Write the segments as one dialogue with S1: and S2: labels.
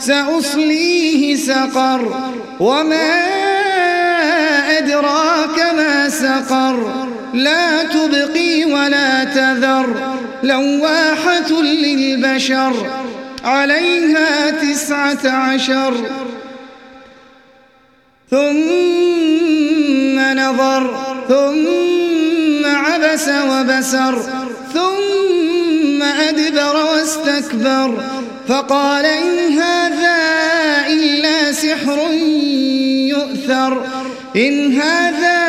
S1: سأصليه سقر وما أدراك ما سقر لا تبقي ولا تذر لواحة للبشر عليها تسعة عشر ثم نظر ثم عبس وبسر ثم أدبر واستكبر فقال إن سحر يؤثر إن هذا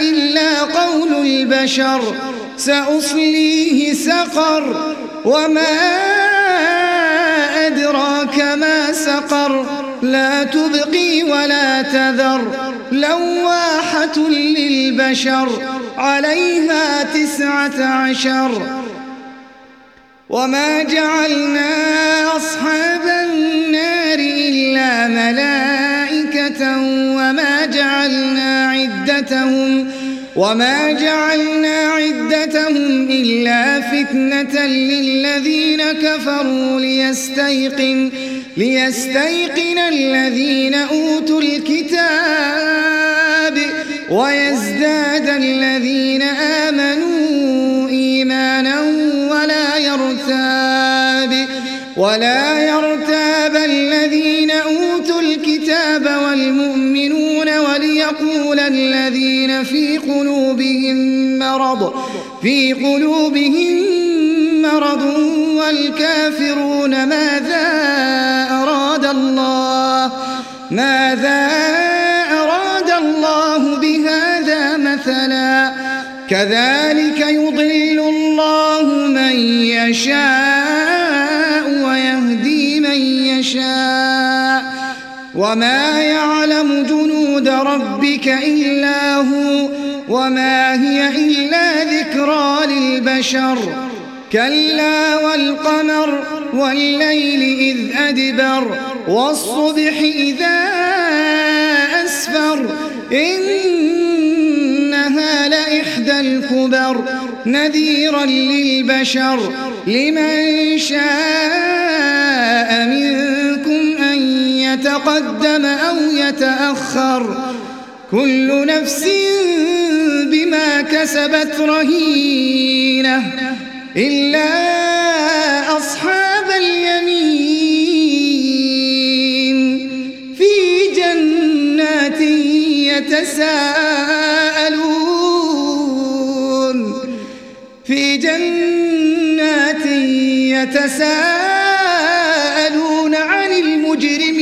S1: إلا قول البشر سأصليه سقر وما أدراك ما سقر لا تبقي ولا تذر لواحة للبشر عليها تسعة عشر وما جعلنا أصحاب النار إلا ملائكة وما جعلنا عدتهم وما جعلنا عدتهم إلا فتنة للذين كفروا ليستيقن ليستيقن الذين أوتوا الكتاب ويزداد الذين آمنوا إيمانا ولا يرتاب ولا الكتاب والمؤمنون وليقول الذين في قلوبهم مرض في قلوبهم مرض والكافرون ماذا أراد الله ماذا أراد الله بهذا مثلا كذلك يضل الله من يشاء ويهدي من يشاء وما يعلم جنود ربك إلا هو وما هي إلا ذكرى للبشر كلا والقمر والليل إذ أدبر والصبح إذا أسفر إنها لإحدى الكبر نذيرا للبشر لمن شاء منه يتقدم أو يتأخر كل نفس بما كسبت رهينة إلا أصحاب اليمين في جنات يتساءلون في جنات يتساءلون عن المجرمين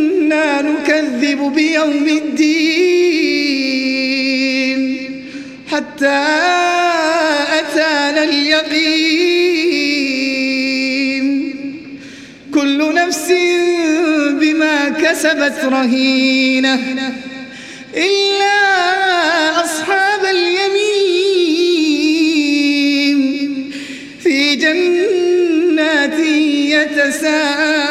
S1: كنا نكذب بيوم الدين حتى أتانا اليقين كل نفس بما كسبت رهينة إلا أصحاب اليمين في جنات يتساءلون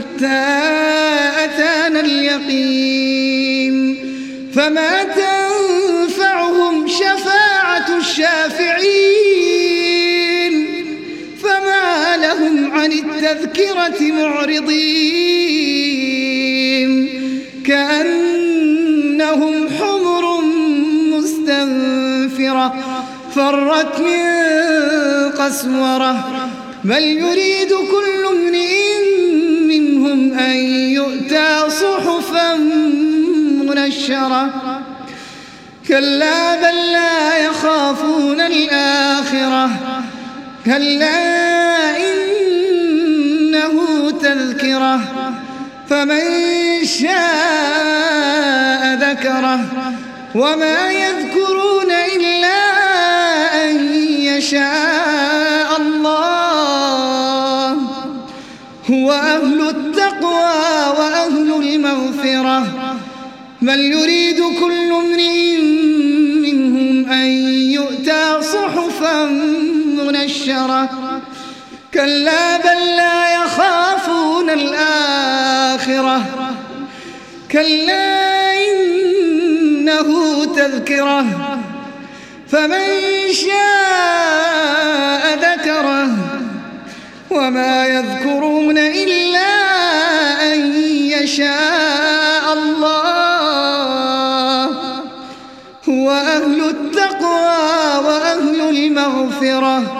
S1: حتى أتانا اليقين فما تنفعهم شفاعة الشافعين فما لهم عن التذكرة معرضين كأنهم حمر مستنفرة فرت من قسورة بل يريد كل امرئ أن يؤتى صحفا منشرة كلا بل لا يخافون الآخرة كلا إنه تذكرة فمن شاء ذكره وما يذكرون إلا أن يشاء هو أهل التقوى وأهل المغفرة بل يريد كل امرئ منهم أن يؤتى صحفا منشرة كلا بل لا يخافون الآخرة كلا إنه تذكرة فمن شاء ذكره وما يذكرون إلا أن يشاء الله هو أهل التقوى وأهل المغفرة